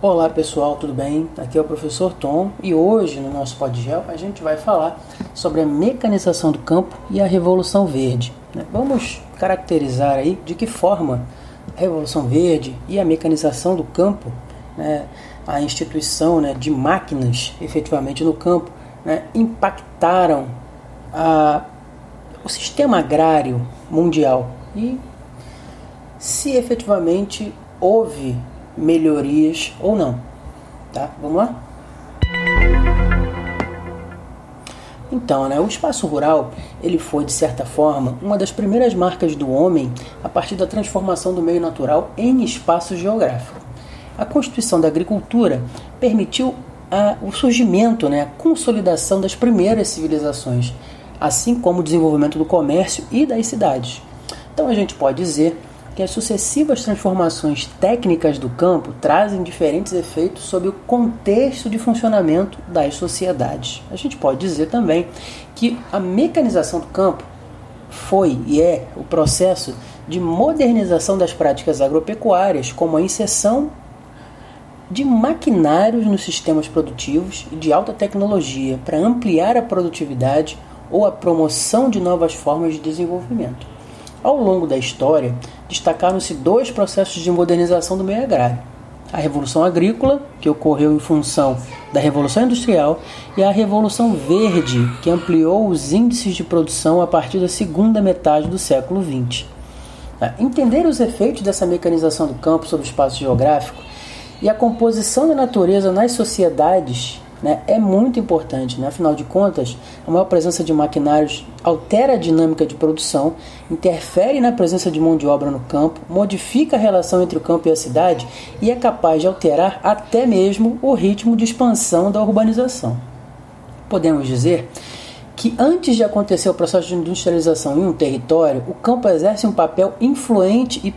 Olá pessoal, tudo bem? Aqui é o professor Tom e hoje no nosso Podgel a gente vai falar sobre a mecanização do campo e a Revolução Verde. Né? Vamos caracterizar aí de que forma a Revolução Verde e a mecanização do campo, né, a instituição né, de máquinas efetivamente no campo, né, impactaram a, o sistema agrário mundial e se efetivamente houve melhorias ou não. Tá? Vamos lá? Então, né, o espaço rural ele foi de certa forma uma das primeiras marcas do homem a partir da transformação do meio natural em espaço geográfico. A constituição da agricultura permitiu a, o surgimento, né, a consolidação das primeiras civilizações, assim como o desenvolvimento do comércio e das cidades. Então a gente pode dizer que as sucessivas transformações técnicas do campo trazem diferentes efeitos sobre o contexto de funcionamento das sociedades. A gente pode dizer também que a mecanização do campo foi e é o processo de modernização das práticas agropecuárias, como a inserção de maquinários nos sistemas produtivos e de alta tecnologia para ampliar a produtividade ou a promoção de novas formas de desenvolvimento. Ao longo da história, destacaram-se dois processos de modernização do meio agrário: a Revolução Agrícola, que ocorreu em função da Revolução Industrial, e a Revolução Verde, que ampliou os índices de produção a partir da segunda metade do século XX. Entender os efeitos dessa mecanização do campo sobre o espaço geográfico e a composição da natureza nas sociedades né, é muito importante. Né? Afinal de contas, a maior presença de maquinários altera a dinâmica de produção, interfere na presença de mão de obra no campo, modifica a relação entre o campo e a cidade e é capaz de alterar até mesmo o ritmo de expansão da urbanização. Podemos dizer que antes de acontecer o processo de industrialização em um território, o campo exerce um papel influente e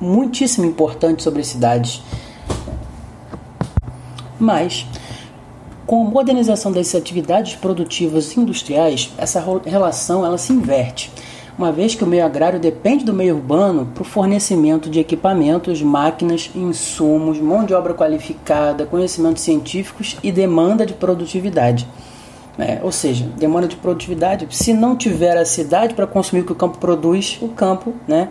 muitíssimo importante sobre as cidades. Mas com a modernização das atividades produtivas industriais, essa relação ela se inverte, uma vez que o meio agrário depende do meio urbano para o fornecimento de equipamentos, máquinas, insumos, mão de obra qualificada, conhecimentos científicos e demanda de produtividade. É, ou seja, demanda de produtividade. Se não tiver a cidade para consumir o que o campo produz, o campo né,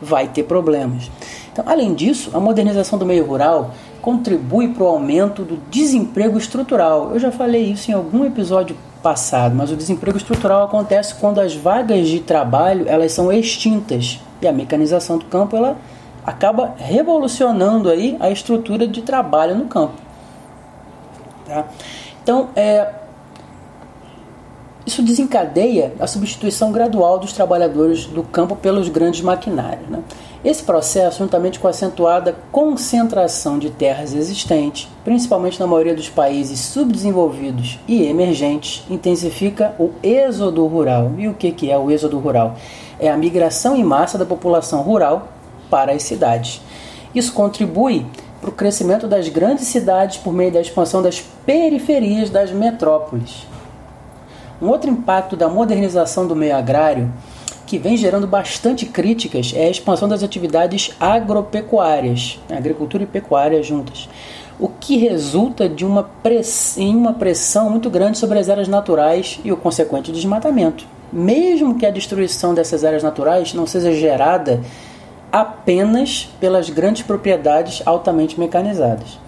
vai ter problemas. Então, além disso, a modernização do meio rural contribui para o aumento do desemprego estrutural. Eu já falei isso em algum episódio passado, mas o desemprego estrutural acontece quando as vagas de trabalho elas são extintas e a mecanização do campo ela acaba revolucionando aí a estrutura de trabalho no campo. Tá? Então, é, isso desencadeia a substituição gradual dos trabalhadores do campo pelos grandes maquinários. Né? Esse processo, juntamente com a acentuada concentração de terras existentes, principalmente na maioria dos países subdesenvolvidos e emergentes, intensifica o êxodo rural. E o que é o êxodo rural? É a migração em massa da população rural para as cidades. Isso contribui para o crescimento das grandes cidades por meio da expansão das periferias das metrópoles. Um outro impacto da modernização do meio agrário que vem gerando bastante críticas é a expansão das atividades agropecuárias, né, agricultura e pecuária juntas, o que resulta de uma em uma pressão muito grande sobre as áreas naturais e o consequente desmatamento. Mesmo que a destruição dessas áreas naturais não seja gerada apenas pelas grandes propriedades altamente mecanizadas.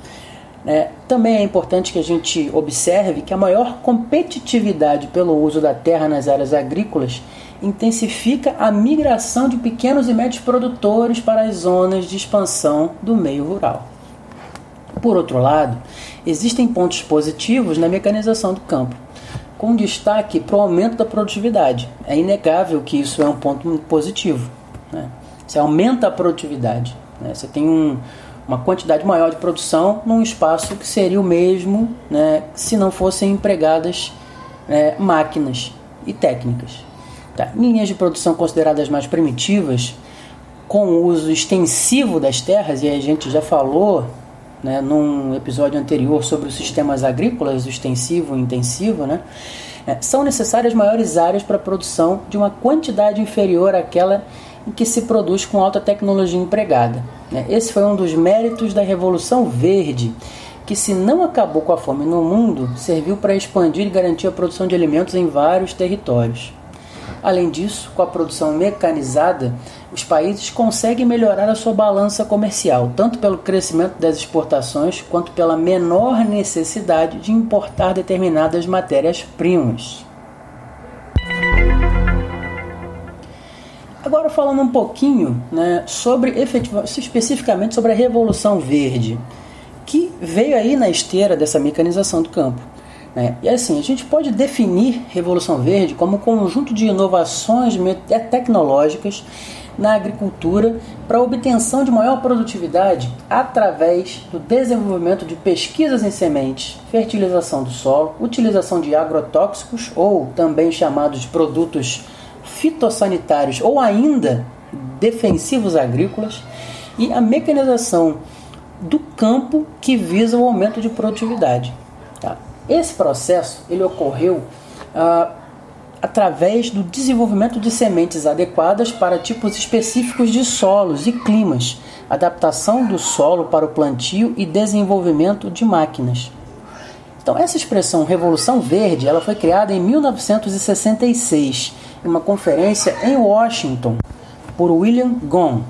É, também é importante que a gente observe que a maior competitividade pelo uso da terra nas áreas agrícolas intensifica a migração de pequenos e médios produtores para as zonas de expansão do meio rural. Por outro lado, existem pontos positivos na mecanização do campo, com destaque para o aumento da produtividade. É inegável que isso é um ponto positivo. Né? Você aumenta a produtividade. Né? Você tem um, uma quantidade maior de produção num espaço que seria o mesmo né, se não fossem empregadas é, máquinas e técnicas. Tá. Linhas de produção consideradas mais primitivas, com o uso extensivo das terras, e a gente já falou né, num episódio anterior sobre os sistemas agrícolas, extensivo e intensivo, né, é, são necessárias maiores áreas para a produção de uma quantidade inferior àquela em que se produz com alta tecnologia empregada. Né? Esse foi um dos méritos da Revolução Verde, que, se não acabou com a fome no mundo, serviu para expandir e garantir a produção de alimentos em vários territórios. Além disso, com a produção mecanizada, os países conseguem melhorar a sua balança comercial, tanto pelo crescimento das exportações quanto pela menor necessidade de importar determinadas matérias-primas. Agora falando um pouquinho né, sobre especificamente sobre a Revolução Verde, que veio aí na esteira dessa mecanização do campo. Né? E assim, a gente pode definir Revolução Verde como um conjunto de inovações é, tecnológicas na agricultura para a obtenção de maior produtividade através do desenvolvimento de pesquisas em sementes, fertilização do solo, utilização de agrotóxicos ou também chamados de produtos fitossanitários ou ainda defensivos agrícolas e a mecanização do campo que visa o aumento de produtividade. Tá? Esse processo ele ocorreu ah, através do desenvolvimento de sementes adequadas para tipos específicos de solos e climas, adaptação do solo para o plantio e desenvolvimento de máquinas. Então, essa expressão Revolução Verde ela foi criada em 1966, em uma conferência em Washington, por William Gong,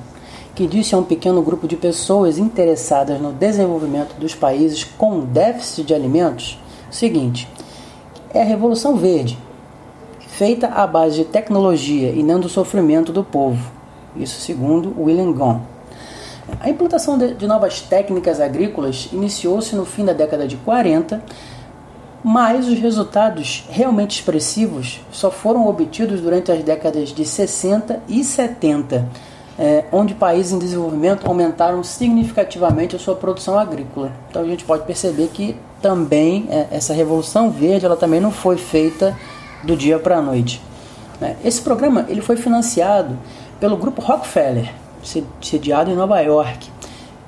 que disse a um pequeno grupo de pessoas interessadas no desenvolvimento dos países com déficit de alimentos o seguinte: é a Revolução Verde, feita à base de tecnologia e não do sofrimento do povo. Isso segundo William Gong. A implantação de novas técnicas agrícolas iniciou-se no fim da década de 40, mas os resultados realmente expressivos só foram obtidos durante as décadas de 60 e 70 é, onde países em desenvolvimento aumentaram significativamente a sua produção agrícola. Então a gente pode perceber que também é, essa revolução verde ela também não foi feita do dia para a noite. Né? Esse programa ele foi financiado pelo grupo Rockefeller, sediado em Nova York,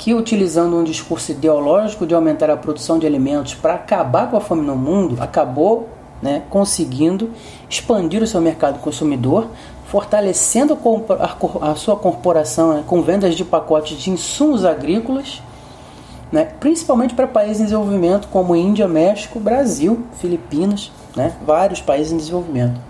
que utilizando um discurso ideológico de aumentar a produção de alimentos para acabar com a fome no mundo, acabou né, conseguindo expandir o seu mercado consumidor, fortalecendo a sua corporação né, com vendas de pacotes de insumos agrícolas, né, principalmente para países em desenvolvimento como Índia, México, Brasil, Filipinas, né, vários países em desenvolvimento.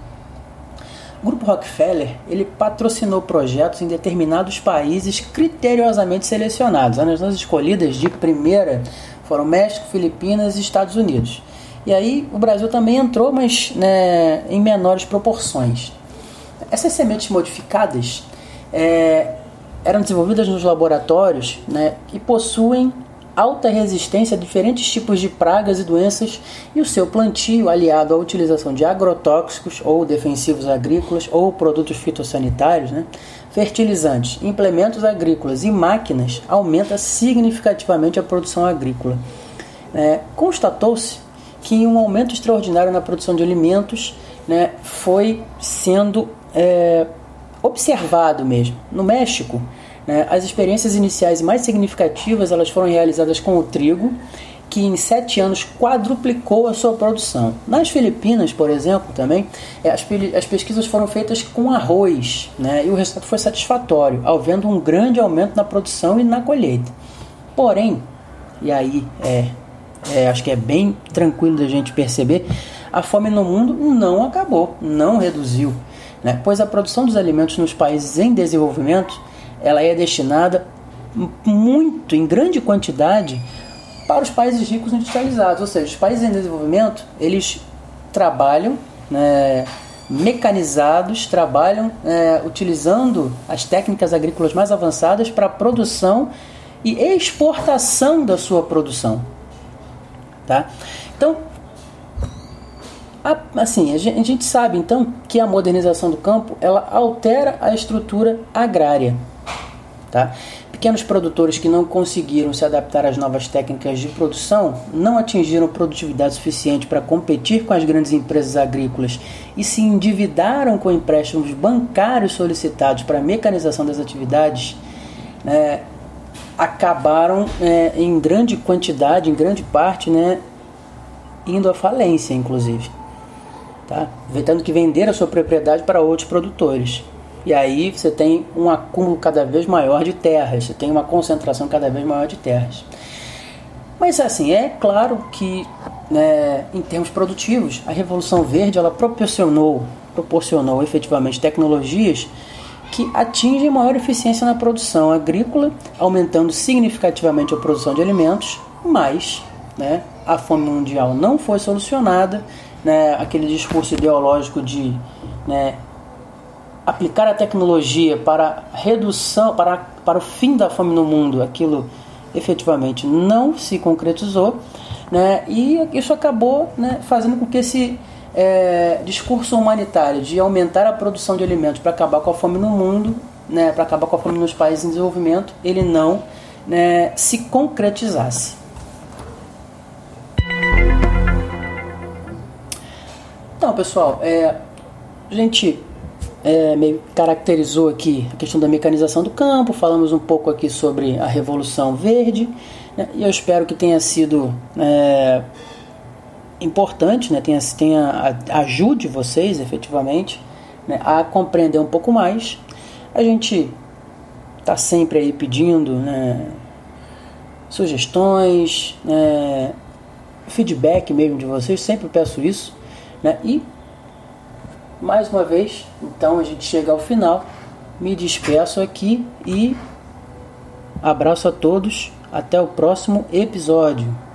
O Grupo Rockefeller ele patrocinou projetos em determinados países criteriosamente selecionados. As nossas escolhidas de primeira foram México, Filipinas e Estados Unidos. E aí o Brasil também entrou, mas né, em menores proporções. Essas sementes modificadas é, eram desenvolvidas nos laboratórios né, que possuem alta resistência a diferentes tipos de pragas e doenças e o seu plantio, aliado à utilização de agrotóxicos ou defensivos agrícolas ou produtos fitossanitários, né, fertilizantes, implementos agrícolas e máquinas, aumenta significativamente a produção agrícola. É, Constatou-se que um aumento extraordinário na produção de alimentos né, foi sendo é, observado mesmo. No México, né, as experiências iniciais mais significativas elas foram realizadas com o trigo, que em sete anos quadruplicou a sua produção. Nas Filipinas, por exemplo, também, é, as, as pesquisas foram feitas com arroz, né, e o resultado foi satisfatório, havendo um grande aumento na produção e na colheita. Porém, e aí é, é, acho que é bem tranquilo da gente perceber, a fome no mundo não acabou, não reduziu né? pois a produção dos alimentos nos países em desenvolvimento ela é destinada muito, em grande quantidade, para os países ricos industrializados, ou seja, os países em desenvolvimento eles trabalham né, mecanizados, trabalham é, utilizando as técnicas agrícolas mais avançadas para a produção e exportação da sua produção. Tá? Então, Assim, a gente sabe então que a modernização do campo ela altera a estrutura agrária. Tá? Pequenos produtores que não conseguiram se adaptar às novas técnicas de produção não atingiram produtividade suficiente para competir com as grandes empresas agrícolas e se endividaram com empréstimos bancários solicitados para a mecanização das atividades, né, acabaram é, em grande quantidade, em grande parte, né, indo à falência, inclusive tá? tendo que vender a sua propriedade para outros produtores. E aí você tem um acúmulo cada vez maior de terras, você tem uma concentração cada vez maior de terras. Mas assim, é claro que né, em termos produtivos, a Revolução Verde ela proporcionou, proporcionou efetivamente tecnologias que atingem maior eficiência na produção agrícola, aumentando significativamente a produção de alimentos, mas né, a fome mundial não foi solucionada, né, aquele discurso ideológico de né, aplicar a tecnologia para redução, para, para o fim da fome no mundo, aquilo efetivamente não se concretizou, né? e isso acabou né, fazendo com que esse é, discurso humanitário de aumentar a produção de alimentos para acabar com a fome no mundo, né, para acabar com a fome nos países em desenvolvimento, ele não né, se concretizasse. Então, pessoal, é, gente é, meio caracterizou aqui a questão da mecanização do campo, falamos um pouco aqui sobre a Revolução Verde, né, e eu espero que tenha sido é, importante, né, tenha, tenha, ajude vocês efetivamente né, a compreender um pouco mais. A gente está sempre aí pedindo né, sugestões, né, feedback mesmo de vocês, sempre peço isso. Né, e mais uma vez, então a gente chega ao final. Me despeço aqui e abraço a todos. Até o próximo episódio.